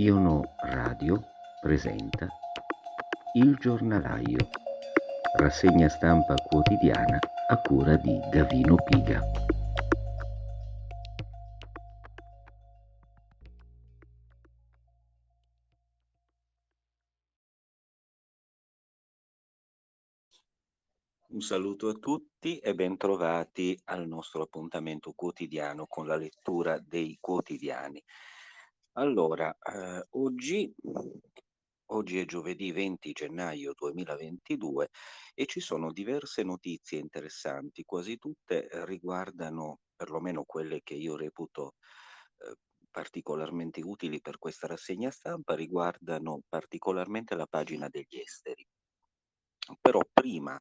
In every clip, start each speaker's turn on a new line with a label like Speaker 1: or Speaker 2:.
Speaker 1: Iono Radio presenta Il giornalaio, rassegna stampa quotidiana a cura di Gavino Piga.
Speaker 2: Un saluto a tutti e bentrovati al nostro appuntamento quotidiano con la lettura dei quotidiani. Allora, eh, oggi, oggi è giovedì 20 gennaio 2022 e ci sono diverse notizie interessanti, quasi tutte riguardano, perlomeno quelle che io reputo eh, particolarmente utili per questa rassegna stampa, riguardano particolarmente la pagina degli esteri. Però prima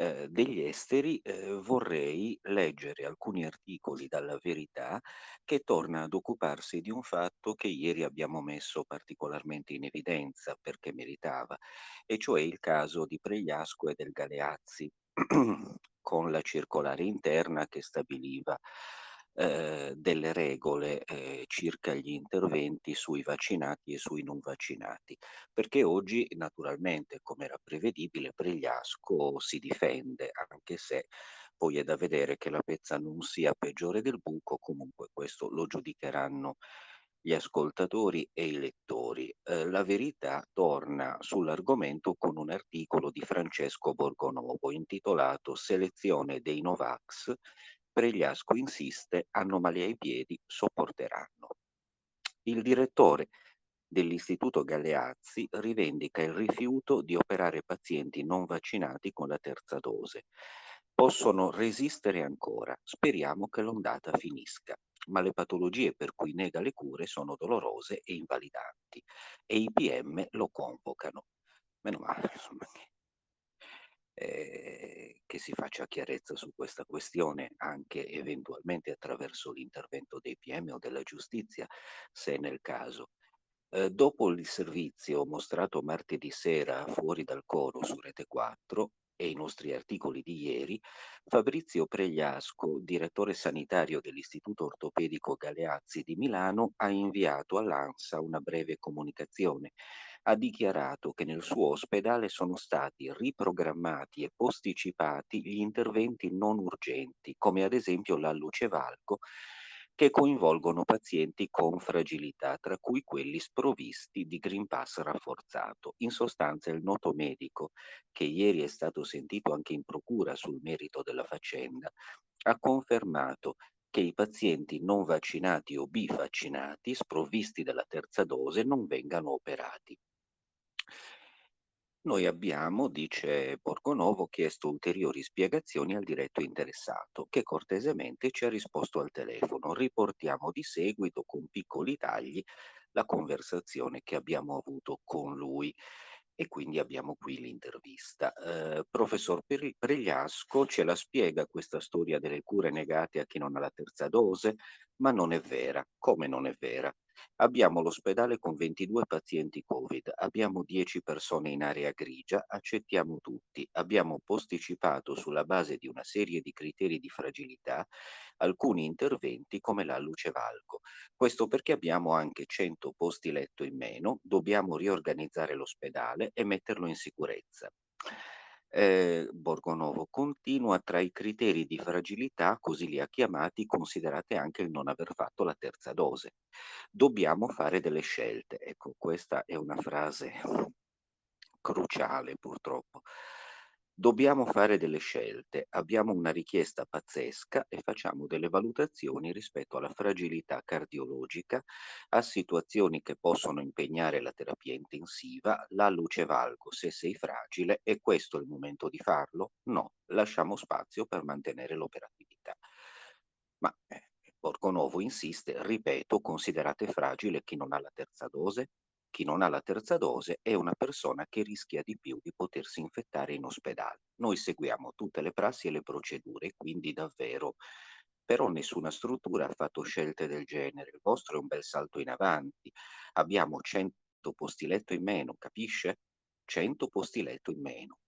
Speaker 2: eh, degli esteri, eh, vorrei leggere alcuni articoli dalla Verità che torna ad occuparsi di un fatto che ieri abbiamo messo particolarmente in evidenza perché meritava, e cioè il caso di Pregliasco e del Galeazzi, con la circolare interna che stabiliva eh, delle regole eh, circa gli interventi sui vaccinati e sui non vaccinati, perché oggi naturalmente, come era prevedibile, Pregliasco si difende, anche se poi è da vedere che la pezza non sia peggiore del buco, comunque questo lo giudicheranno gli ascoltatori e i lettori. Eh, la verità torna sull'argomento con un articolo di Francesco Borgonovo intitolato Selezione dei Novax Pregliasco insiste, anomalie ai piedi sopporteranno. Il direttore dell'Istituto Galeazzi rivendica il rifiuto di operare pazienti non vaccinati con la terza dose. Possono resistere ancora, speriamo che l'ondata finisca, ma le patologie per cui nega le cure sono dolorose e invalidanti e i PM lo convocano. Meno male, insomma, eh, che si faccia chiarezza su questa questione anche eventualmente attraverso l'intervento dei PM o della giustizia, se nel caso. Eh, dopo il servizio mostrato martedì sera fuori dal coro su Rete 4 e i nostri articoli di ieri, Fabrizio Pregliasco, direttore sanitario dell'Istituto Ortopedico Galeazzi di Milano, ha inviato all'ANSA una breve comunicazione ha dichiarato che nel suo ospedale sono stati riprogrammati e posticipati gli interventi non urgenti, come ad esempio la luce valco, che coinvolgono pazienti con fragilità, tra cui quelli sprovvisti di Green Pass rafforzato. In sostanza il noto medico, che ieri è stato sentito anche in procura sul merito della faccenda, ha confermato che i pazienti non vaccinati o bivaccinati sprovvisti della terza dose non vengano operati. Noi abbiamo, dice Borgonovo, chiesto ulteriori spiegazioni al diretto interessato, che cortesemente ci ha risposto al telefono. Riportiamo di seguito con piccoli tagli la conversazione che abbiamo avuto con lui e quindi abbiamo qui l'intervista. Eh, professor Pregliasco ce la spiega questa storia delle cure negate a chi non ha la terza dose, ma non è vera. Come non è vera? Abbiamo l'ospedale con 22 pazienti Covid, abbiamo 10 persone in area grigia, accettiamo tutti, abbiamo posticipato sulla base di una serie di criteri di fragilità alcuni interventi come la luce valco. Questo perché abbiamo anche 100 posti letto in meno, dobbiamo riorganizzare l'ospedale e metterlo in sicurezza eh, Borgonovo continua tra i criteri di fragilità, così li ha chiamati, considerate anche il non aver fatto la terza dose. Dobbiamo fare delle scelte. Ecco, questa è una frase cruciale purtroppo. Dobbiamo fare delle scelte, abbiamo una richiesta pazzesca e facciamo delle valutazioni rispetto alla fragilità cardiologica, a situazioni che possono impegnare la terapia intensiva, la luce valgo se sei fragile e questo è il momento di farlo? No, lasciamo spazio per mantenere l'operatività. Ma eh, Borgonovo insiste, ripeto, considerate fragile chi non ha la terza dose? Chi non ha la terza dose è una persona che rischia di più di potersi infettare in ospedale. Noi seguiamo tutte le prassi e le procedure, quindi davvero però nessuna struttura ha fatto scelte del genere. Il vostro è un bel salto in avanti. Abbiamo 100 posti letto in meno, capisce? 100 posti letto in meno.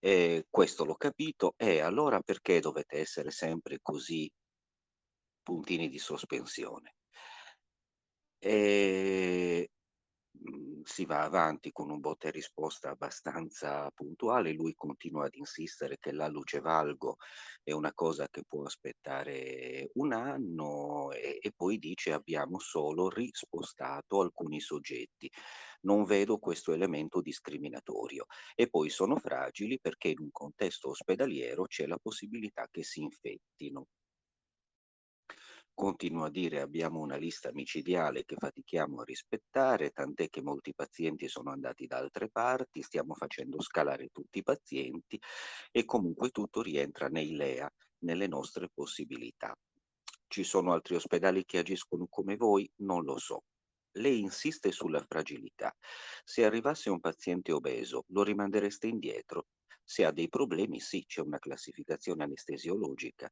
Speaker 2: E questo l'ho capito e allora perché dovete essere sempre così puntini di sospensione? E mhmm, si va avanti con un botta e risposta abbastanza puntuale. Lui continua ad insistere che la luce valgo è una cosa che può aspettare 1 anno e e poi dice: "Abbiamo solo rispostato alcuni soggetti. Non vedo questo elemento discriminatorio. E poi sono fragili perché in un contesto ospedaliero c'è la possibilità che si infettino". Continua a dire: "Abbiamo una lista micidiale che fatichiamo a rispettare, tant'è che molti pazienti sono andati da altre parti, stiamo facendo scalare tutti i pazienti e comunque tutto rientra nei LEA, nelle nostre possibilità. Ci sono altri ospedali che agiscono come voi? Non lo so". Lei insiste sulla fragilità. Se arrivasse un paziente obeso, lo rimandereste indietro? Se ha dei problemi, sì, c'è una classificazione anestesiologica.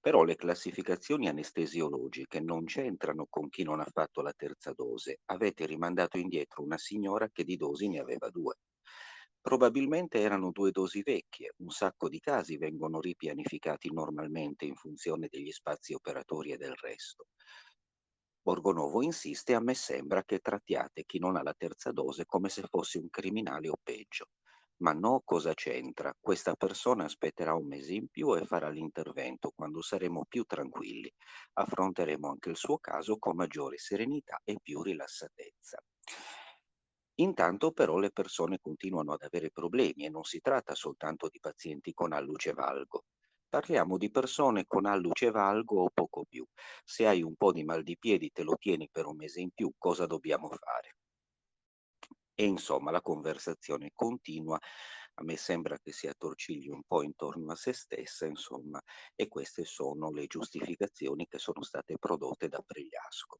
Speaker 2: Però le classificazioni anestesiologiche non c'entrano con chi non ha fatto la terza dose. Avete rimandato indietro una signora che di dosi ne aveva due. Probabilmente erano due dosi vecchie. Un sacco di casi vengono ripianificati normalmente in funzione degli spazi operatori e del resto. Borgonovo insiste: "A me sembra che trattiate chi non ha la terza dose come se fosse un criminale o peggio". Ma no, cosa c'entra? Questa persona aspetterà un mese in più e farà l'intervento quando saremo più tranquilli. Affronteremo anche il suo caso con maggiore serenità e più rilassatezza. Intanto però le persone continuano ad avere problemi e non si tratta soltanto di pazienti con alluce valgo. Parliamo di persone con alluce valgo o poco più. Se hai un po' di mal di piedi te lo tieni per un mese in più, cosa dobbiamo fare? E insomma la conversazione continua, a me sembra che si attorcigli un po' intorno a se stessa, insomma, e queste sono le giustificazioni che sono state prodotte da Pregliasco.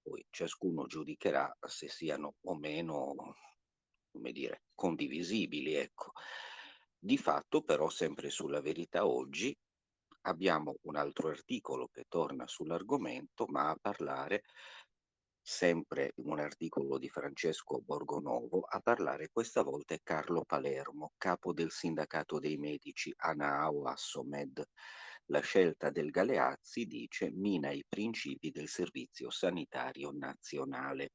Speaker 2: Poi ciascuno giudicherà se siano o meno, come dire, condivisibili, ecco. Di fatto però, sempre sulla Verità Oggi, abbiamo un altro articolo che torna sull'argomento, ma a parlare sempre un articolo di Francesco Borgonovo, a parlare questa volta è Carlo Palermo, capo del sindacato dei medici ANAO Assomed. La scelta del Galeazzi, dice, mina i principi del Servizio Sanitario Nazionale.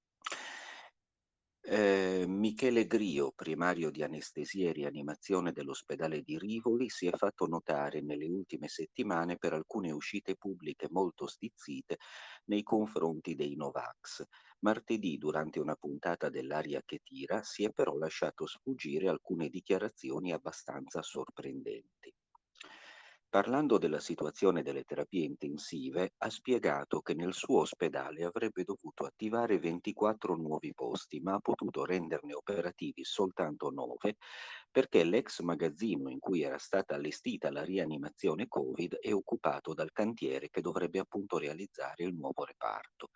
Speaker 2: Ehm, Michele Grio, primario di anestesia e rianimazione dell'ospedale di Rivoli, si è fatto notare nelle ultime settimane per alcune uscite pubbliche molto stizzite nei confronti dei Novax. Martedì, durante una puntata dell'Aria che tira, si è però lasciato sfuggire alcune dichiarazioni abbastanza sorprendenti. Parlando della situazione delle terapie intensive, ha spiegato che nel suo ospedale avrebbe dovuto attivare 24 nuovi posti, ma ha potuto renderne operativi soltanto 9 perché l'ex magazzino in cui era stata allestita la rianimazione Covid è occupato dal cantiere che dovrebbe appunto realizzare il nuovo reparto.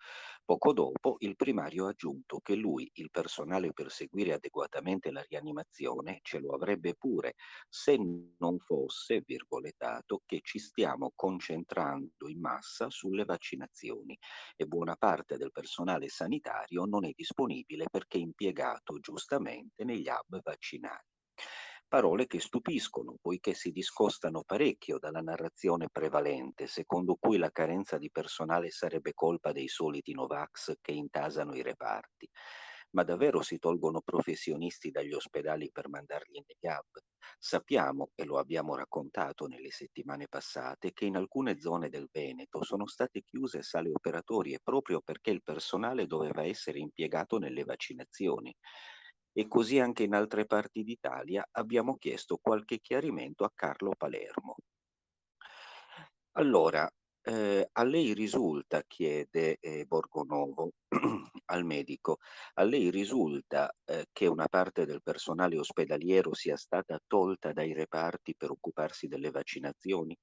Speaker 2: Poco dopo il primario ha aggiunto che lui, il personale per seguire adeguatamente la rianimazione, ce lo avrebbe pure se non fosse, virgolettato, che ci stiamo concentrando in massa sulle vaccinazioni e buona parte del personale sanitario non è disponibile perché impiegato giustamente negli hub vaccinali. Parole che stupiscono, poiché si discostano parecchio dalla narrazione prevalente, secondo cui la carenza di personale sarebbe colpa dei soliti Novax che intasano i reparti. Ma davvero si tolgono professionisti dagli ospedali per mandarli negli hub? Sappiamo, e lo abbiamo raccontato nelle settimane passate, che in alcune zone del Veneto sono state chiuse sale operatorie proprio perché il personale doveva essere impiegato nelle vaccinazioni. E così anche in altre parti d'Italia abbiamo chiesto qualche chiarimento a Carlo Palermo. Allora, ehm, a lei risulta, chiede, ehm, Borgonovo al medico, a lei risulta, ehm, che una parte del personale ospedaliero sia stata tolta dai reparti per occuparsi delle vaccinazioni?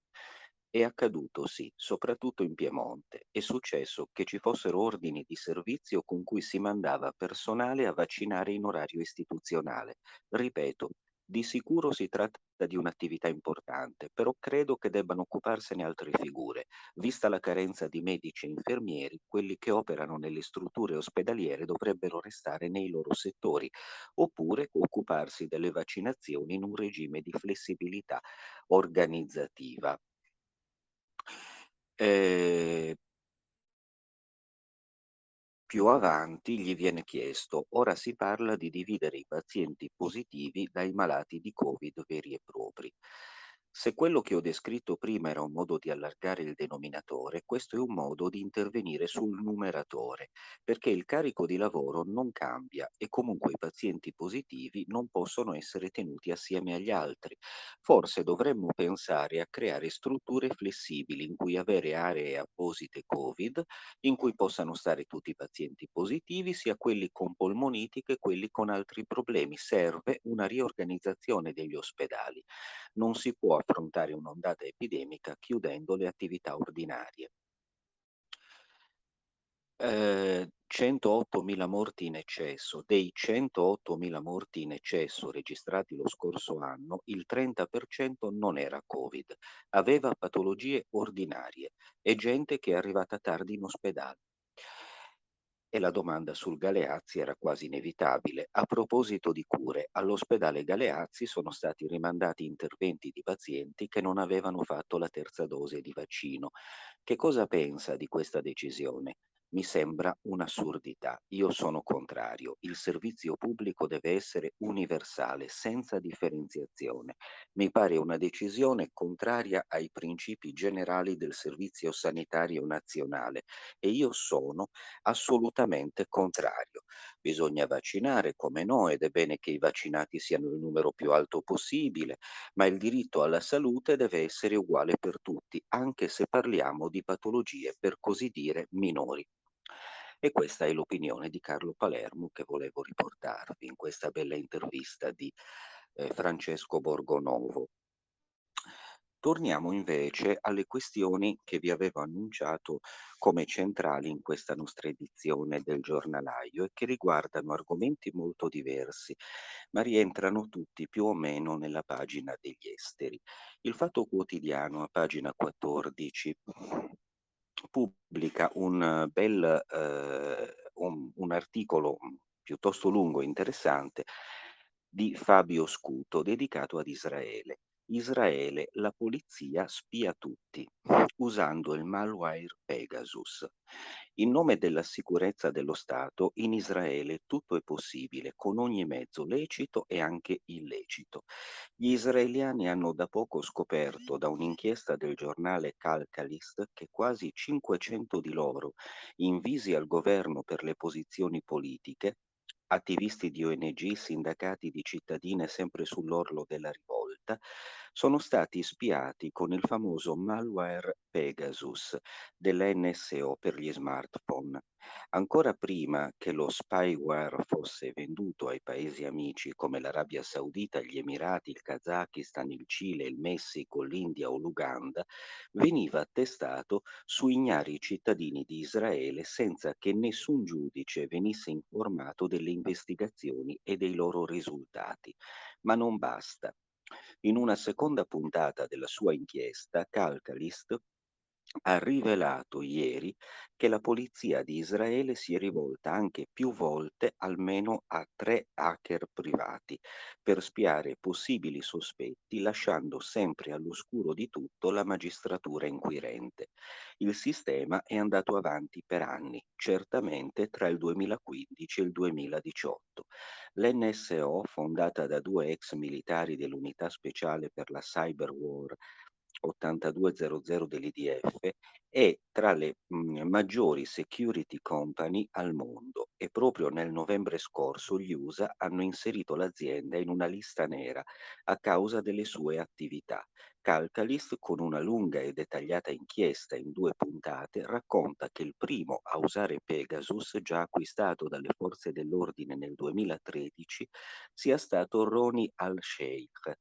Speaker 2: È accaduto, sì, soprattutto in Piemonte. È successo che ci fossero ordini di servizio con cui si mandava personale a vaccinare in orario istituzionale. Ripeto, di sicuro si tratta di un'attività importante, però credo che debbano occuparsene altre figure, vista la carenza di medici e infermieri, quelli che operano nelle strutture ospedaliere dovrebbero restare nei loro settori, oppure occuparsi delle vaccinazioni in un regime di flessibilità organizzativa. Ehm Più avanti gli viene chiesto, ora si parla di dividere i pazienti positivi dai malati di Covid veri e propri. Se quello che ho descritto prima era un modo di allargare il denominatore, questo è un modo di intervenire sul numeratore, perché il carico di lavoro non cambia e comunque i pazienti positivi non possono essere tenuti assieme agli altri. Forse dovremmo pensare a creare strutture flessibili in cui avere aree apposite Covid in cui possano stare tutti i pazienti positivi, sia quelli con polmoniti che quelli con altri problemi. Serve una riorganizzazione degli ospedali. Non si può affrontare un'ondata epidemica chiudendo le attività ordinarie. Eh, 108.000 morti in eccesso. Dei 108.000 morti in eccesso registrati lo scorso anno, il 30% non era Covid, aveva patologie ordinarie e gente che è arrivata tardi in ospedale. E la domanda sul Galeazzi era quasi inevitabile. A proposito di cure, all'ospedale Galeazzi sono stati rimandati interventi di pazienti che non avevano fatto la terza dose di vaccino. Che cosa pensa di questa decisione? Mi sembra un'assurdità. Io sono contrario. Il servizio pubblico deve essere universale, senza differenziazione. Mi pare una decisione contraria ai principi generali del servizio sanitario nazionale e io sono assolutamente contrario. Bisogna vaccinare come no ed è bene che i vaccinati siano il numero più alto possibile, ma il diritto alla salute deve essere uguale per tutti, anche se parliamo di patologie per così dire minori. E questa è l'opinione di Carlo Palermo che volevo riportarvi in questa bella intervista di eh, Francesco Borgonovo. Torniamo invece alle questioni che vi avevo annunciato come centrali in questa nostra edizione del giornalaio e che riguardano argomenti molto diversi, ma rientrano tutti più o meno nella pagina degli esteri. Il Fatto Quotidiano a pagina 14 pubblica un bel eh, un, un articolo piuttosto lungo e interessante di Fabio Scuto dedicato ad Israele. Israele, la polizia spia tutti, usando il malware Pegasus. In nome della sicurezza dello Stato, in Israele tutto è possibile, con ogni mezzo lecito e anche illecito. Gli israeliani hanno da poco scoperto da un'inchiesta del giornale Calcalist che quasi 500 di loro, invisi al governo per le posizioni politiche, attivisti di ONG, sindacati di cittadine sempre sull'orlo della rivolta, sono stati spiati con il famoso malware Pegasus dell'NSO per gli smartphone. Ancora prima che lo spyware fosse venduto ai paesi amici come l'Arabia Saudita, gli Emirati, il Kazakistan, il Cile, il Messico, l'India o l'Uganda, veniva testato su ignari cittadini di Israele senza che nessun giudice venisse informato delle investigazioni e dei loro risultati. Ma non basta. In una seconda puntata della sua inchiesta, Calcalist ha rivelato ieri che la polizia di Israele si è rivolta anche più volte almeno a tre hacker privati per spiare possibili sospetti, lasciando sempre all'oscuro di tutto la magistratura inquirente. Il sistema è andato avanti per anni, certamente tra il 2015 e il 2018. L'NSO, fondata da due ex militari dell'unità speciale per la cyber war 8200 dell'IDF è tra le mh, maggiori security company al mondo e proprio nel novembre scorso gli USA hanno inserito l'azienda in una lista nera a causa delle sue attività. Calcalist, con una lunga e dettagliata inchiesta in due puntate, racconta che il primo a usare Pegasus, già acquistato dalle forze dell'ordine nel 2013, sia stato Roni al-Sheikh,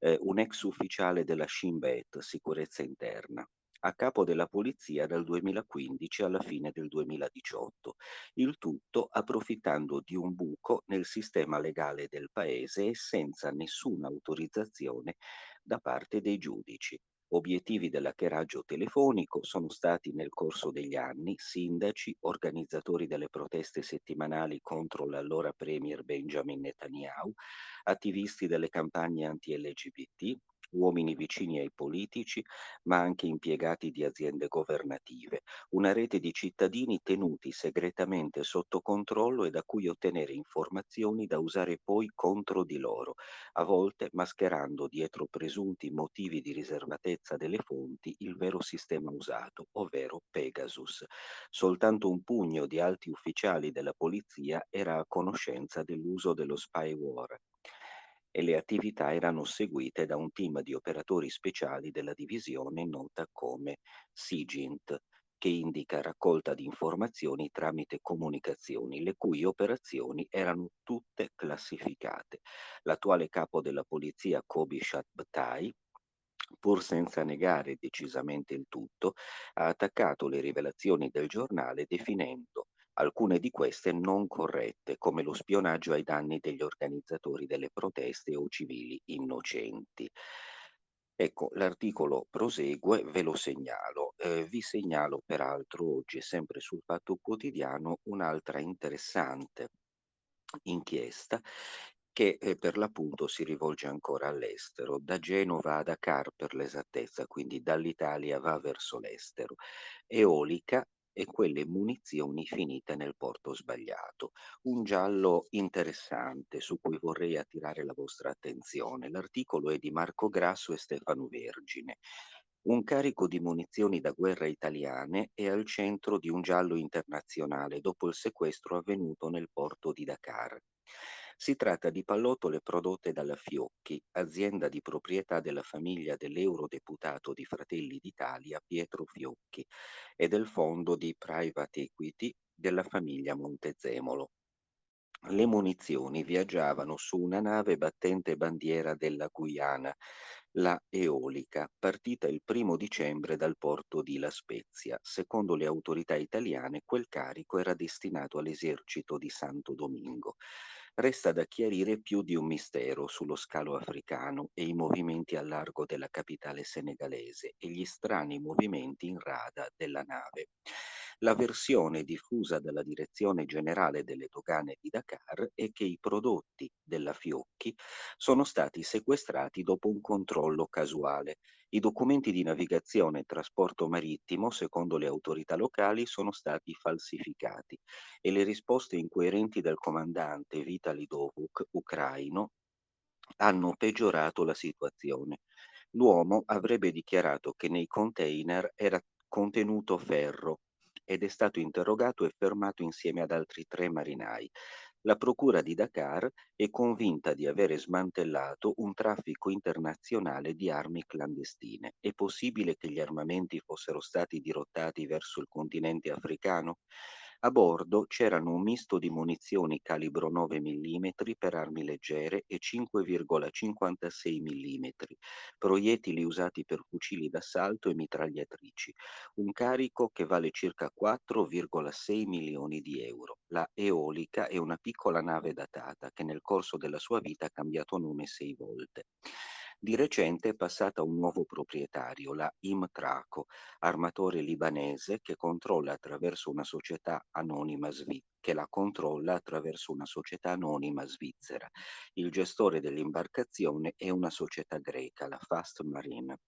Speaker 2: eh, un ex ufficiale della Shin Bet, sicurezza interna, a capo della polizia dal 2015 alla fine del 2018, il tutto approfittando di un buco nel sistema legale del paese e senza nessuna autorizzazione da parte dei giudici. Obiettivi dell'hackeraggio telefonico sono stati nel corso degli anni sindaci, organizzatori delle proteste settimanali contro l'allora premier Benjamin Netanyahu, attivisti delle campagne anti-LGBT, uomini vicini ai politici, ma anche impiegati di aziende governative, una rete di cittadini tenuti segretamente sotto controllo e da cui ottenere informazioni da usare poi contro di loro, a volte mascherando dietro presunti motivi di riservatezza delle fonti il vero sistema usato, ovvero Pegasus. Soltanto un pugno di alti ufficiali della polizia era a conoscenza dell'uso dello spyware e le attività erano seguite da un team di operatori speciali della divisione nota come SIGINT, che indica raccolta di informazioni tramite comunicazioni, le cui operazioni erano tutte classificate. L'attuale capo della polizia Kobi Shatbtai pur senza negare decisamente il tutto, ha attaccato le rivelazioni del giornale definendo alcune di queste non corrette, come lo spionaggio ai danni degli organizzatori delle proteste o civili innocenti. Ecco, l'articolo prosegue, ve lo segnalo. Eh, vi segnalo peraltro oggi, sempre sul Fatto Quotidiano, un'altra interessante inchiesta che eh, per l'appunto si rivolge ancora all'estero, da Genova a Dakar per l'esattezza, quindi dall'Italia va verso l'estero. Eolica e quelle munizioni finite nel porto sbagliato. Un giallo interessante su cui vorrei attirare la vostra attenzione. L'articolo è di Marco Grasso e Stefano Vergine. Un carico di munizioni da guerra italiane è al centro di un giallo internazionale dopo il sequestro avvenuto nel porto di Dakar. Si tratta di pallottole prodotte dalla Fiocchi, azienda di proprietà della famiglia dell'eurodeputato di Fratelli d'Italia Pietro Fiocchi e del fondo di private equity della famiglia Montezemolo. Le munizioni viaggiavano su una nave battente bandiera della Guyana, la Eolica, partita il primo dicembre dal porto di La Spezia. Secondo le autorità italiane, quel carico era destinato all'esercito di Santo Domingo. Resta da chiarire più di un mistero sullo scalo africano e i movimenti a largo della capitale senegalese e gli strani movimenti in rada della nave. La versione diffusa dalla Direzione Generale delle Dogane di Dakar è che i prodotti della Fiocchi sono stati sequestrati dopo un controllo casuale. I documenti di navigazione e trasporto marittimo, secondo le autorità locali, sono stati falsificati e le risposte incoerenti del comandante Vitali Dovuk, ucraino, hanno peggiorato la situazione. L'uomo avrebbe dichiarato che nei container era contenuto ferro ed è stato interrogato e fermato insieme ad altri tre marinai. La procura di Dakar è convinta di avere smantellato un traffico internazionale di armi clandestine. È possibile che gli armamenti fossero stati dirottati verso il continente africano? A bordo c'erano un misto di munizioni calibro 9 mm per armi leggere e 5,56 mm, proiettili usati per fucili d'assalto e mitragliatrici, un carico che vale circa 4,6 milioni di euro. La Eolica è una piccola nave datata che nel corso della sua vita ha cambiato nome sei volte. Di recente è passata un nuovo proprietario, la Imtraco, armatore libanese che controlla attraverso una società anonima svizzera che la controlla attraverso una società anonima svizzera. Il gestore dell'imbarcazione è una società greca, la Fast Marine.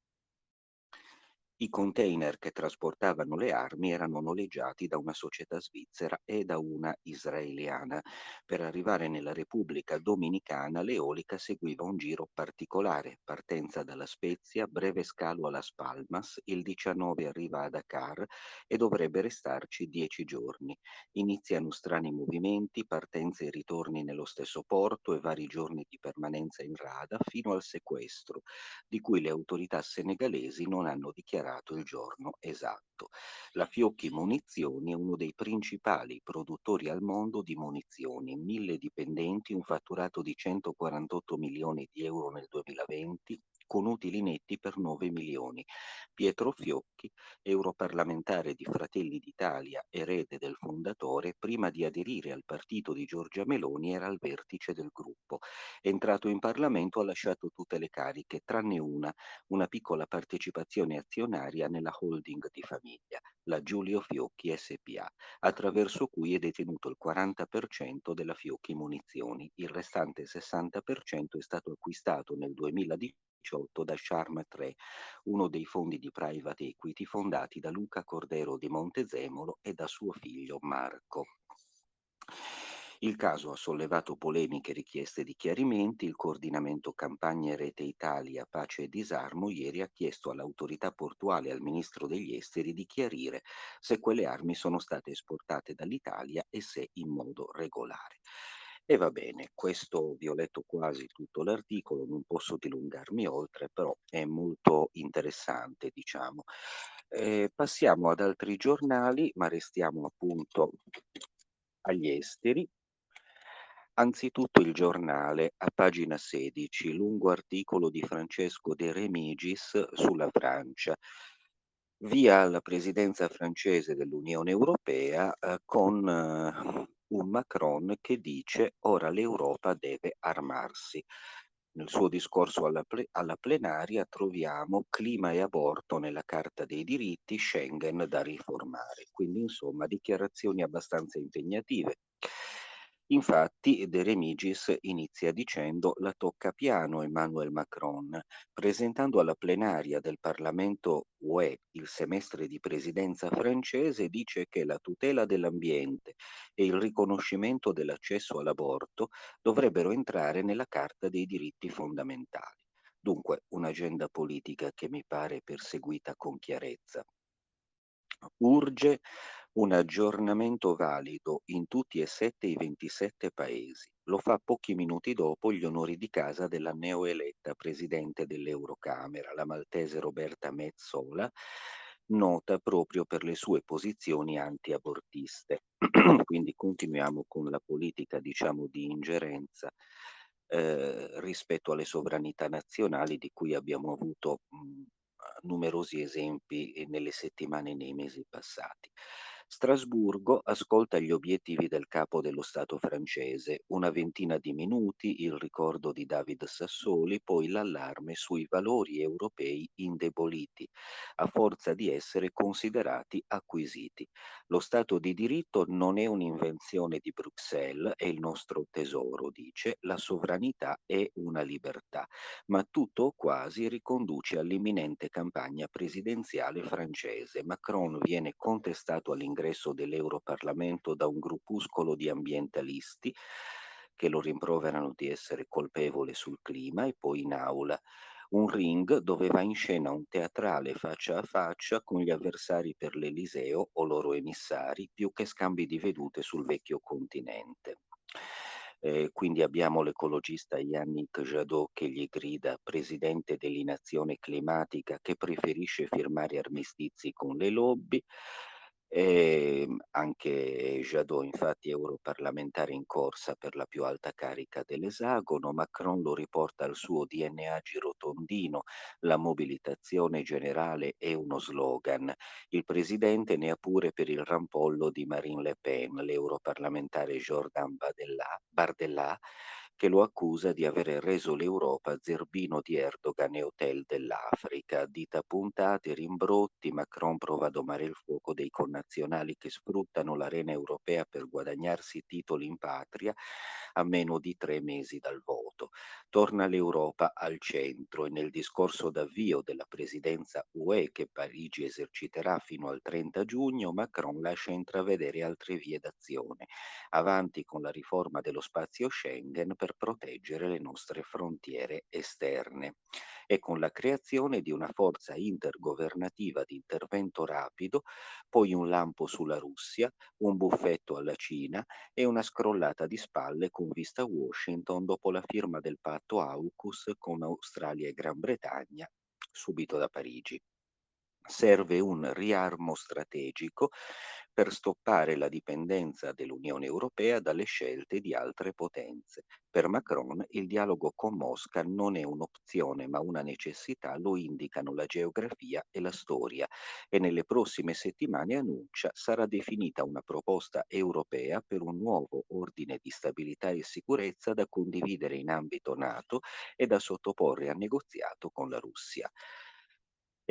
Speaker 2: I container che trasportavano le armi erano noleggiati da una società svizzera e da una israeliana. Per arrivare nella Repubblica Dominicana l'Eolica seguiva un giro particolare, partenza dalla Spezia, breve scalo a Las Palmas, il 19 arriva a Dakar e dovrebbe restarci dieci giorni. Iniziano strani movimenti, partenze e ritorni nello stesso porto e vari giorni di permanenza in rada fino al sequestro, di cui le autorità senegalesi non hanno dichiarato dichiarato il giorno esatto. La Fiocchi Munizioni è uno dei principali produttori al mondo di munizioni, mille dipendenti, un fatturato di 148 milioni di euro nel 2020, con utili netti per 9 milioni. Pietro Fiocchi, europarlamentare di Fratelli d'Italia, erede del fondatore, prima di aderire al partito di Giorgia Meloni era al vertice del gruppo. Entrato in Parlamento ha lasciato tutte le cariche, tranne una, una piccola partecipazione azionaria nella holding di famiglia. La Giulio Fiocchi SPA, attraverso cui è detenuto il 40% della Fiocchi Munizioni. Il restante 60% è stato acquistato nel 2018 da Sharm 3, uno dei fondi di private equity fondati da Luca Cordero di Montezemolo e da suo figlio Marco. Il caso ha sollevato polemiche e richieste di chiarimenti. Il coordinamento campagne Rete Italia Pace e Disarmo ieri ha chiesto all'autorità portuale e al ministro degli esteri di chiarire se quelle armi sono state esportate dall'Italia e se in modo regolare. E va bene, questo vi ho letto quasi tutto l'articolo, non posso dilungarmi oltre, però è molto interessante, diciamo. Eh, passiamo ad altri giornali, ma restiamo appunto agli esteri. Anzitutto il giornale, a pagina 16, lungo articolo di Francesco De Remigis sulla Francia. Via alla presidenza francese dell'Unione Europea eh, con eh, un Macron che dice ora l'Europa deve armarsi. Nel suo discorso alla, ple- alla plenaria troviamo clima e aborto nella Carta dei diritti, Schengen da riformare. Quindi insomma dichiarazioni abbastanza impegnative. Infatti De Remigis inizia dicendo la tocca piano Emmanuel Macron, presentando alla plenaria del Parlamento UE il semestre di presidenza francese, dice che la tutela dell'ambiente e il riconoscimento dell'accesso all'aborto dovrebbero entrare nella Carta dei diritti fondamentali. Dunque un'agenda politica che mi pare perseguita con chiarezza. Urge un aggiornamento valido in tutti e sette i 27 paesi. Lo fa pochi minuti dopo gli onori di casa della neoeletta presidente dell'Eurocamera, la maltese Roberta Mezzola, nota proprio per le sue posizioni anti-abortiste. Quindi continuiamo con la politica, diciamo, di ingerenza eh, rispetto alle sovranità nazionali di cui abbiamo avuto mh, numerosi esempi nelle settimane e nei mesi passati. Strasburgo ascolta gli obiettivi del capo dello Stato francese, una ventina di minuti, il ricordo di David Sassoli, poi l'allarme sui valori europei indeboliti, a forza di essere considerati acquisiti. Lo Stato di diritto non è un'invenzione di Bruxelles, è il nostro tesoro, dice, la sovranità è una libertà, ma tutto o quasi riconduce all'imminente campagna presidenziale francese. Macron viene contestato all'ingresso all'ingresso dell'Europarlamento da un gruppuscolo di ambientalisti che lo rimproverano di essere colpevole sul clima e poi in aula un ring dove va in scena un teatrale faccia a faccia con gli avversari per l'Eliseo o loro emissari, più che scambi di vedute sul vecchio continente. Eh, quindi abbiamo l'ecologista Yannick Jadot che gli grida presidente dell'inazione climatica che preferisce firmare armistizi con le lobby, e ehm, anche Jadot, infatti, europarlamentare in corsa per la più alta carica dell'esagono, Macron lo riporta al suo DNA girotondino, la mobilitazione generale è uno slogan. Il presidente ne ha pure per il rampollo di Marine Le Pen, l'europarlamentare Jordan Bardella, che lo accusa di aver reso l'Europa zerbino di Erdogan e hotel dell'Africa. Dita puntate, rimbrotti, Macron prova a domare il fuoco dei connazionali che sfruttano l'arena europea per guadagnarsi titoli in patria a meno di tre mesi dal voto. Torna l'Europa al centro e nel discorso d'avvio della presidenza UE che Parigi eserciterà fino al 30 giugno, Macron lascia intravedere altre vie d'azione. Avanti con la riforma dello spazio Schengen per proteggere le nostre frontiere esterne e con la creazione di una forza intergovernativa di intervento rapido, poi un lampo sulla Russia, un buffetto alla Cina e una scrollata di spalle con vista a Washington dopo la firma del patto AUKUS con Australia e Gran Bretagna subito da Parigi. Serve un riarmo strategico per stoppare la dipendenza dell'Unione Europea dalle scelte di altre potenze. Per Macron il dialogo con Mosca non è un'opzione ma una necessità, lo indicano la geografia e la storia e nelle prossime settimane annuncia sarà definita una proposta europea per un nuovo ordine di stabilità e sicurezza da condividere in ambito NATO e da sottoporre a negoziato con la Russia.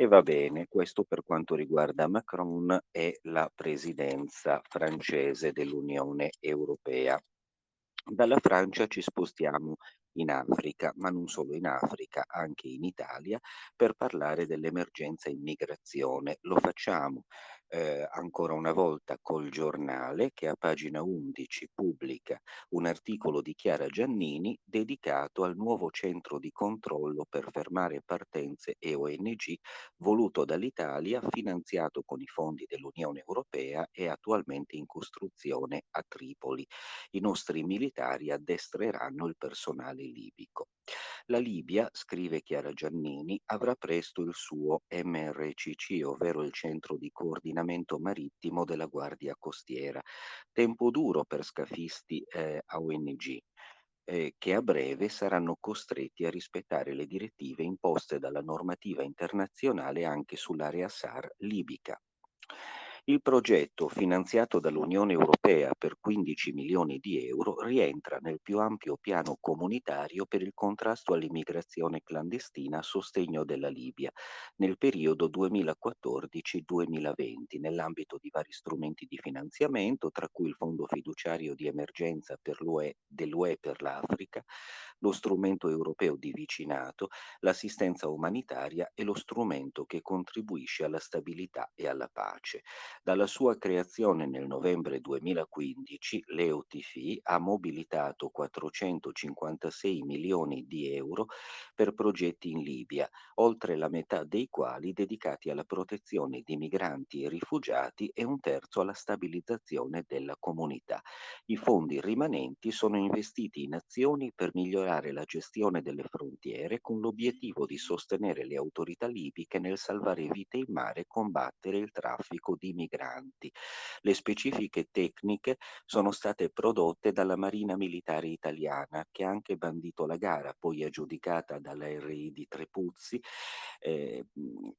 Speaker 2: E va bene, questo per quanto riguarda Macron e la presidenza francese dell'Unione Europea. Dalla Francia ci spostiamo in Africa, ma non solo in Africa, anche in Italia, per parlare dell'emergenza immigrazione. Lo facciamo eh, ancora una volta col giornale che a pagina 11 pubblica un articolo di Chiara Giannini dedicato al nuovo centro di controllo per fermare partenze e ONG voluto dall'Italia, finanziato con i fondi dell'Unione Europea e attualmente in costruzione a Tripoli. I nostri militari addestreranno il personale libico. La Libia, scrive Chiara Giannini, avrà presto il suo MRCC, ovvero il centro di coordinamento marittimo della Guardia Costiera. Tempo duro per scafisti eh, a ONG. Eh, che a breve saranno costretti a rispettare le direttive imposte dalla normativa internazionale anche sull'area SAR libica. Il progetto, finanziato dall'Unione Europea per 15 milioni di euro, rientra nel più ampio piano comunitario per il contrasto all'immigrazione clandestina a sostegno della Libia nel periodo 2014-2020, nell'ambito di vari strumenti di finanziamento, tra cui il Fondo fiduciario di emergenza per l'UE, dell'UE per l'Africa, lo strumento europeo di vicinato, l'assistenza umanitaria e lo strumento che contribuisce alla stabilità e alla pace. Dalla sua creazione nel novembre 2015, l'EOTF ha mobilitato 456 milioni di euro per progetti in Libia, oltre la metà dei quali dedicati alla protezione di migranti e rifugiati e un terzo alla stabilizzazione della comunità. I fondi rimanenti sono investiti in azioni per migliorare la gestione delle frontiere con l'obiettivo di sostenere le autorità libiche nel salvare vite in mare e combattere il traffico di migranti. Le specifiche tecniche sono state prodotte dalla Marina Militare Italiana che ha anche bandito la gara, poi aggiudicata dalla RI di Trepuzzi eh,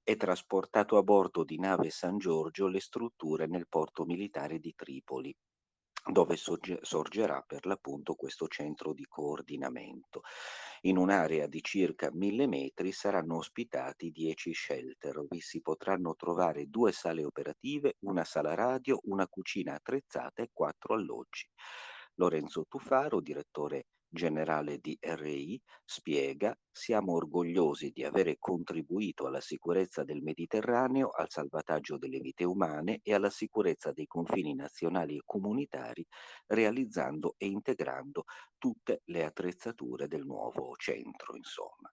Speaker 2: e trasportato a bordo di nave San Giorgio le strutture nel porto militare di Tripoli dove sorgerà per l'appunto questo centro di coordinamento. In un'area di circa mille metri saranno ospitati 10 shelter. Vi si potranno trovare due sale operative, una sala radio, una cucina attrezzata e quattro alloggi. Lorenzo Tufaro, direttore generale di RI, spiega siamo orgogliosi di avere contribuito alla sicurezza del Mediterraneo, al salvataggio delle vite umane e alla sicurezza dei confini nazionali e comunitari, realizzando e integrando tutte le attrezzature del nuovo centro, insomma.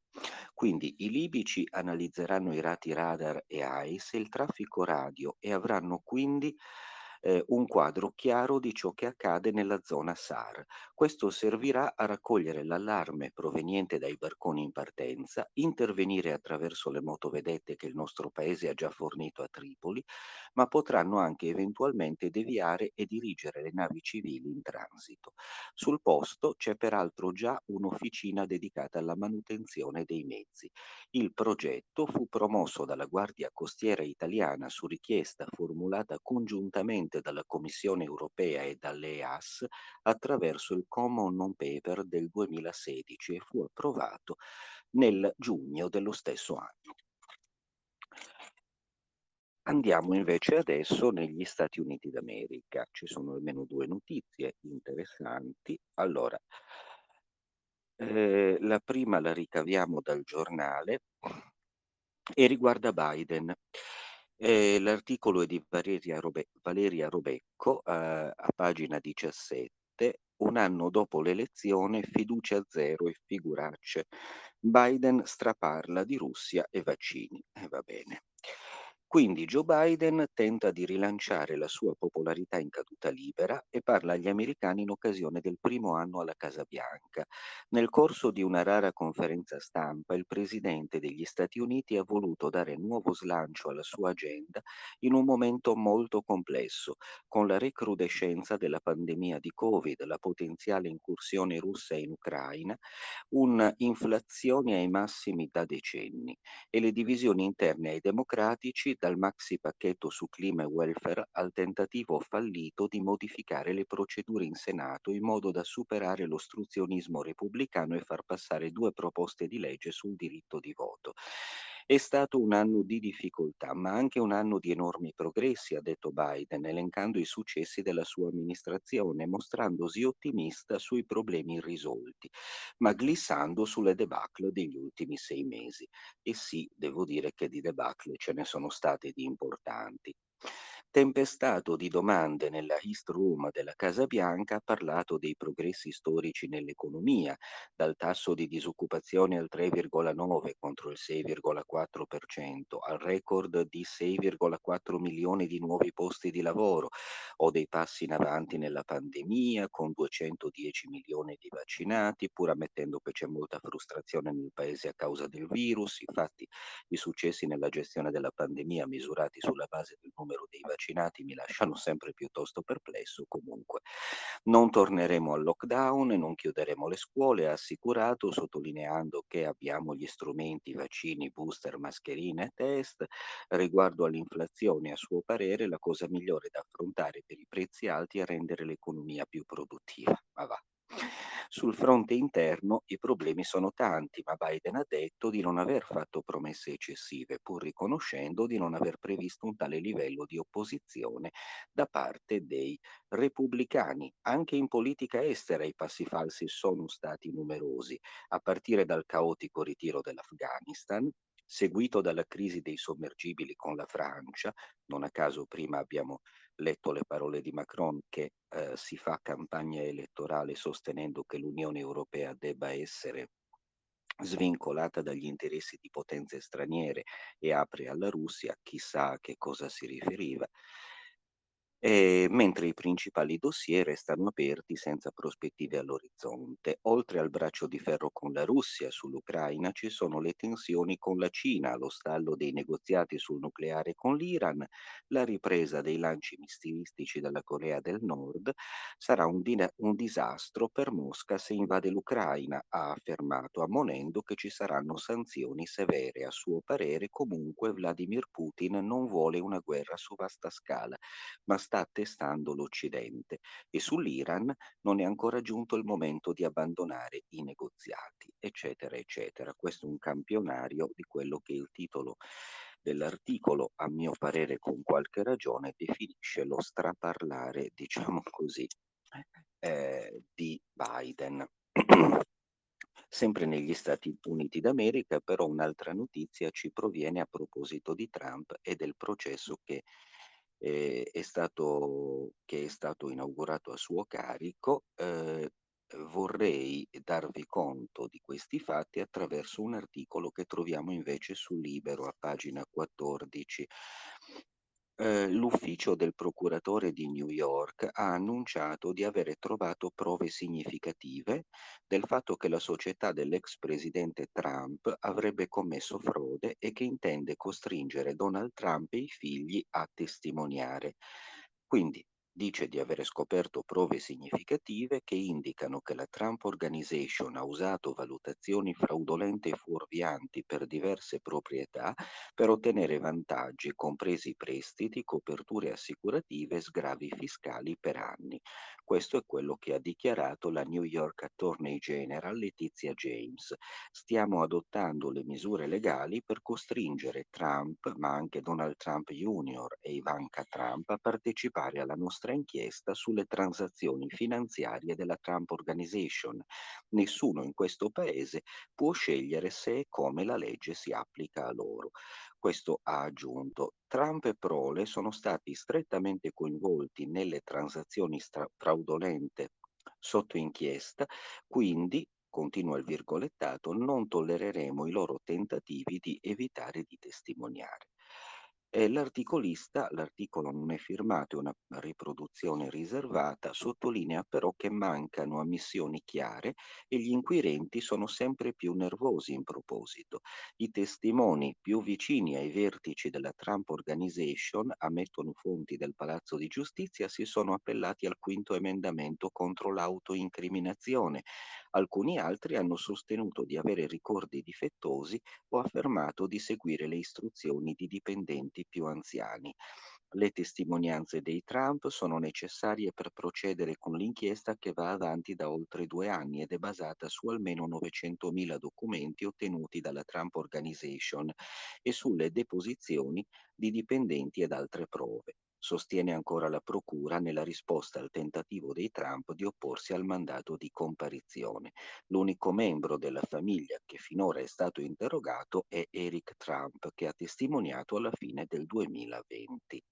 Speaker 2: Quindi i libici analizzeranno i rati radar e AIS e il traffico radio e avranno quindi eh, un quadro chiaro di ciò che accade nella zona SAR. Questo servirà a raccogliere l'allarme proveniente dai barconi in partenza, intervenire attraverso le motovedette che il nostro paese ha già fornito a Tripoli, ma potranno anche eventualmente deviare e dirigere le navi civili in transito. Sul posto c'è peraltro già un'officina dedicata alla manutenzione dei mezzi. Il progetto fu promosso dalla Guardia Costiera Italiana su richiesta formulata congiuntamente dalla Commissione Europea e dall'EAS attraverso il Common Non Paper del 2016 e fu approvato nel giugno dello stesso anno. Andiamo invece adesso negli Stati Uniti d'America. Ci sono almeno due notizie interessanti. Allora, eh, la prima la ricaviamo dal giornale e riguarda Biden. Eh, l'articolo è di Valeria, Robe- Valeria Robecco eh, a pagina 17. Un anno dopo l'elezione, fiducia zero e figuracce. Biden straparla di Russia e vaccini. E eh, va bene. Quindi Joe Biden tenta di rilanciare la sua popolarità in caduta libera e parla agli americani in occasione del primo anno alla Casa Bianca. Nel corso di una rara conferenza stampa, il presidente degli Stati Uniti ha voluto dare nuovo slancio alla sua agenda in un momento molto complesso, con la recrudescenza della pandemia di Covid, la potenziale incursione russa in Ucraina, un'inflazione ai massimi da decenni e le divisioni interne ai democratici dal maxi pacchetto su clima e welfare al tentativo fallito di modificare le procedure in Senato in modo da superare l'ostruzionismo repubblicano e far passare due proposte di legge sul diritto di voto. È stato un anno di difficoltà, ma anche un anno di enormi progressi, ha detto Biden, elencando i successi della sua amministrazione, mostrandosi ottimista sui problemi irrisolti, ma glissando sulle debacle degli ultimi sei mesi. E sì, devo dire che di debacle ce ne sono state di importanti. Tempestato di domande nella East Room della Casa Bianca, ha parlato dei progressi storici nell'economia, dal tasso di disoccupazione al 3,9 contro il 6,4%, al record di 6,4 milioni di nuovi posti di lavoro, o dei passi in avanti nella pandemia con 210 milioni di vaccinati, pur ammettendo che c'è molta frustrazione nel paese a causa del virus. Infatti i successi nella gestione della pandemia misurati sulla base del numero dei vaccinati vaccinati mi lasciano sempre piuttosto perplesso. Comunque, non torneremo al lockdown non chiuderemo le scuole, ha assicurato, sottolineando che abbiamo gli strumenti, vaccini, booster, mascherine e test. Riguardo all'inflazione, a suo parere, la cosa migliore da affrontare per i prezzi alti è rendere l'economia più produttiva. Ma va. Sul fronte interno i problemi sono tanti, ma Biden ha detto di non aver fatto promesse eccessive, pur riconoscendo di non aver previsto un tale livello di opposizione da parte dei repubblicani. Anche in politica estera i passi falsi sono stati numerosi, a partire dal caotico ritiro dell'Afghanistan, seguito dalla crisi dei sommergibili con la Francia, non a caso prima abbiamo letto le parole di Macron che eh, si fa campagna elettorale sostenendo che l'Unione Europea debba essere svincolata dagli interessi di potenze straniere e apre alla Russia, chissà a che cosa si riferiva eh, mentre i principali dossier restano aperti senza prospettive all'orizzonte. Oltre al braccio di ferro con la Russia sull'Ucraina ci sono le tensioni con la Cina, lo stallo dei negoziati sul nucleare con l'Iran, la ripresa dei lanci missilistici dalla Corea del Nord. Sarà un, din- un disastro per Mosca se invade l'Ucraina, ha affermato, ammonendo che ci saranno sanzioni severe. A suo parere, comunque, Vladimir Putin non vuole una guerra su vasta scala, ma sta attestando l'Occidente e sull'Iran non è ancora giunto il momento di abbandonare i negoziati, eccetera, eccetera. Questo è un campionario di quello che il titolo dell'articolo, a mio parere con qualche ragione, definisce lo straparlare, diciamo così, eh, di Biden. Sempre negli Stati Uniti d'America, però, un'altra notizia ci proviene a proposito di Trump e del processo che eh, è stato, che è stato inaugurato a suo carico, eh, vorrei darvi conto di questi fatti attraverso un articolo che troviamo invece su Libero a pagina 14 eh, l'ufficio del procuratore di New York ha annunciato di avere trovato prove significative del fatto che la società dell'ex presidente Trump avrebbe commesso frode e che intende costringere Donald Trump e i figli a testimoniare. Quindi dice di avere scoperto prove significative che indicano che la Trump Organization ha usato valutazioni fraudolente e fuorvianti per diverse proprietà per ottenere vantaggi, compresi prestiti, coperture assicurative e sgravi fiscali per anni. Questo è quello che ha dichiarato la New York Attorney General Letizia James. Stiamo adottando le misure legali per costringere Trump, ma anche Donald Trump Jr. e Ivanka Trump a partecipare alla nostra nostra inchiesta sulle transazioni finanziarie della Trump Organization. Nessuno in questo paese può scegliere se e come la legge si applica a loro. Questo ha aggiunto. Trump e Prole sono stati strettamente coinvolti nelle transazioni stra- fraudolente sotto inchiesta, quindi continua il virgolettato, non tollereremo i loro tentativi di evitare di testimoniare. E l'articolista, l'articolo non è firmato, è una riproduzione riservata, sottolinea però che mancano ammissioni chiare e gli inquirenti sono sempre più nervosi in proposito. I testimoni più vicini ai vertici della Trump Organization, ammettono fonti del Palazzo di Giustizia, si sono appellati al quinto emendamento contro l'autoincriminazione, Alcuni altri hanno sostenuto di avere ricordi difettosi o affermato di seguire le istruzioni di dipendenti più anziani. Le testimonianze dei Trump sono necessarie per procedere con l'inchiesta che va avanti da oltre due anni ed è basata su almeno 900.000 documenti ottenuti dalla Trump Organization e sulle deposizioni di dipendenti ed altre prove. Sostiene ancora la Procura nella risposta al tentativo dei Trump di opporsi al mandato di comparizione. L'unico membro della famiglia che finora è stato interrogato è Eric Trump, che ha testimoniato alla fine del 2020.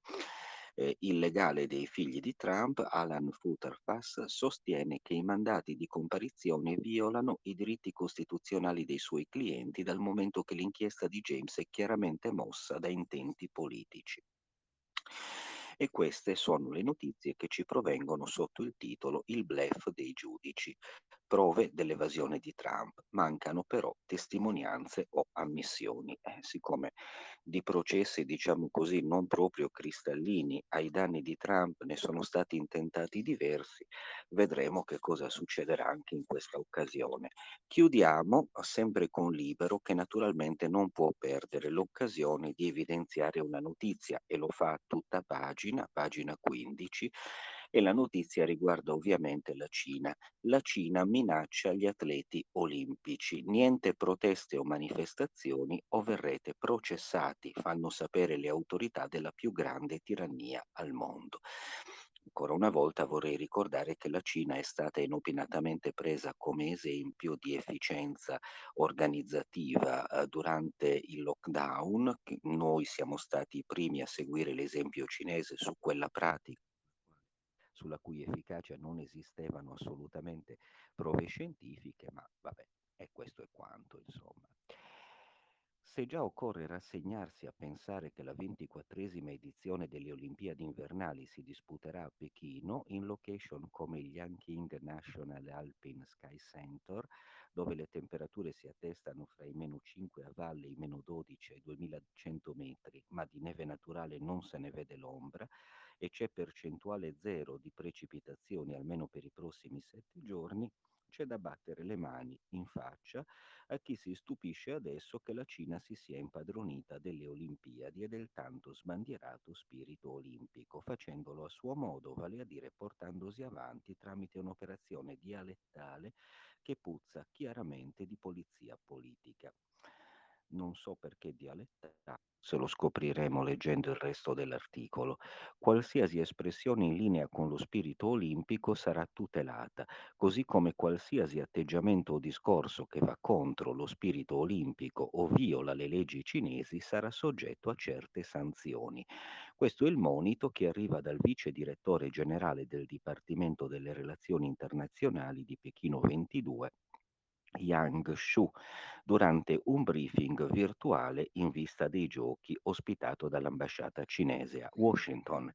Speaker 2: Eh, il legale dei figli di Trump, Alan Futterfass, sostiene che i mandati di comparizione violano i diritti costituzionali dei suoi clienti dal momento che l'inchiesta di James è chiaramente mossa da intenti politici. E queste sono le notizie che ci provengono sotto il titolo Il bluff dei giudici. Prove dell'evasione di Trump. Mancano però testimonianze o ammissioni. Eh, siccome di processi, diciamo così, non proprio cristallini ai danni di Trump ne sono stati intentati diversi, vedremo che cosa succederà anche in questa occasione. Chiudiamo sempre con Libero che naturalmente non può perdere l'occasione di evidenziare una notizia e lo fa a tutta pagina, pagina 15, e la notizia riguarda ovviamente la Cina. La Cina minaccia gli atleti olimpici. Niente proteste o manifestazioni o verrete processati, fanno sapere le autorità della più grande tirannia al mondo. Ancora una volta vorrei ricordare che la Cina è stata inopinatamente presa come esempio di efficienza organizzativa eh, durante il lockdown. Noi siamo stati i primi a seguire l'esempio cinese su quella pratica sulla cui efficacia non esistevano assolutamente prove scientifiche, ma vabbè, e questo è quanto, insomma. Se già occorre rassegnarsi a pensare che la ventiquattresima edizione delle Olimpiadi invernali si disputerà a Pechino, in location come il Yanqing National Alpine Sky Center, dove le temperature si attestano fra i meno 5 a valle i meno 12 ai 2100 metri, ma di neve naturale non se ne vede l'ombra, e c'è percentuale zero di precipitazioni almeno per i prossimi sette giorni, c'è da battere le mani in faccia a chi si stupisce adesso che la Cina si sia impadronita delle Olimpiadi e del tanto sbandierato spirito olimpico, facendolo a suo modo, vale a dire portandosi avanti tramite un'operazione dialettale che puzza chiaramente di polizia politica. Non so perché dialettale, se lo scopriremo leggendo il resto dell'articolo. Qualsiasi espressione in linea con lo spirito olimpico sarà tutelata, così come qualsiasi atteggiamento o discorso che va contro lo spirito olimpico o viola le leggi cinesi sarà soggetto a certe sanzioni. Questo è il monito che arriva dal vice direttore generale del Dipartimento delle Relazioni Internazionali di Pechino 22, Yang Shu durante un briefing virtuale in vista dei giochi ospitato dall'ambasciata cinese a Washington.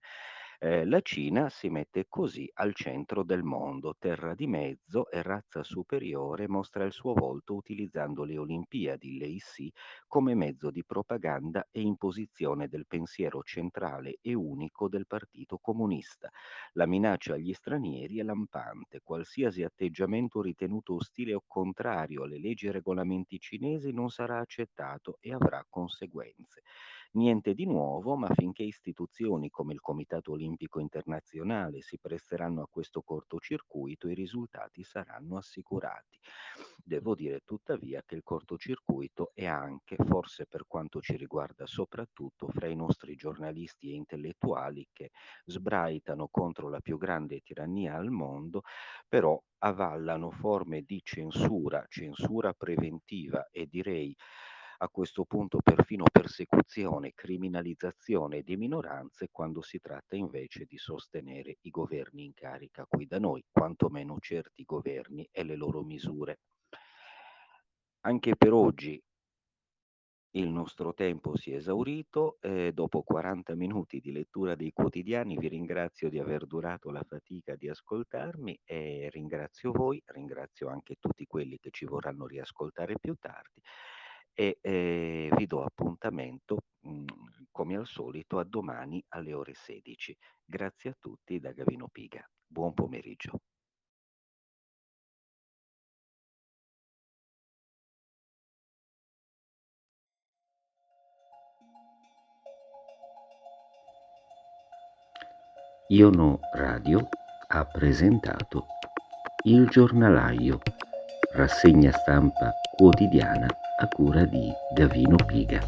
Speaker 2: Eh, la Cina si mette così al centro del mondo, terra di mezzo e razza superiore mostra il suo volto utilizzando le Olimpiadi, l'EIC, come mezzo di propaganda e imposizione del pensiero centrale e unico del Partito Comunista. La minaccia agli stranieri è lampante, qualsiasi atteggiamento ritenuto ostile o contrario alle leggi e regolamenti cinesi non sarà accettato e avrà conseguenze. Niente di nuovo, ma finché istituzioni come il Comitato Olimpico Internazionale si presteranno a questo cortocircuito, i risultati saranno assicurati. Devo dire tuttavia che il cortocircuito è anche, forse per quanto ci riguarda soprattutto, fra i nostri giornalisti e intellettuali che sbraitano contro la più grande tirannia al mondo, però avallano forme di censura, censura preventiva e direi a questo punto perfino persecuzione, criminalizzazione di minoranze quando si tratta invece di sostenere i governi in carica qui da noi, quantomeno certi governi e le loro misure. Anche per oggi il nostro tempo si è esaurito e dopo 40 minuti di lettura dei quotidiani vi ringrazio di aver durato la fatica di ascoltarmi e ringrazio voi, ringrazio anche tutti quelli che ci vorranno riascoltare più tardi e eh, vi do appuntamento mh, come al solito a domani alle ore 16. Grazie a tutti da Gavino Piga. Buon pomeriggio.
Speaker 1: Iono Radio ha presentato Il giornalaio rassegna stampa quotidiana a cura di Gavino Piga.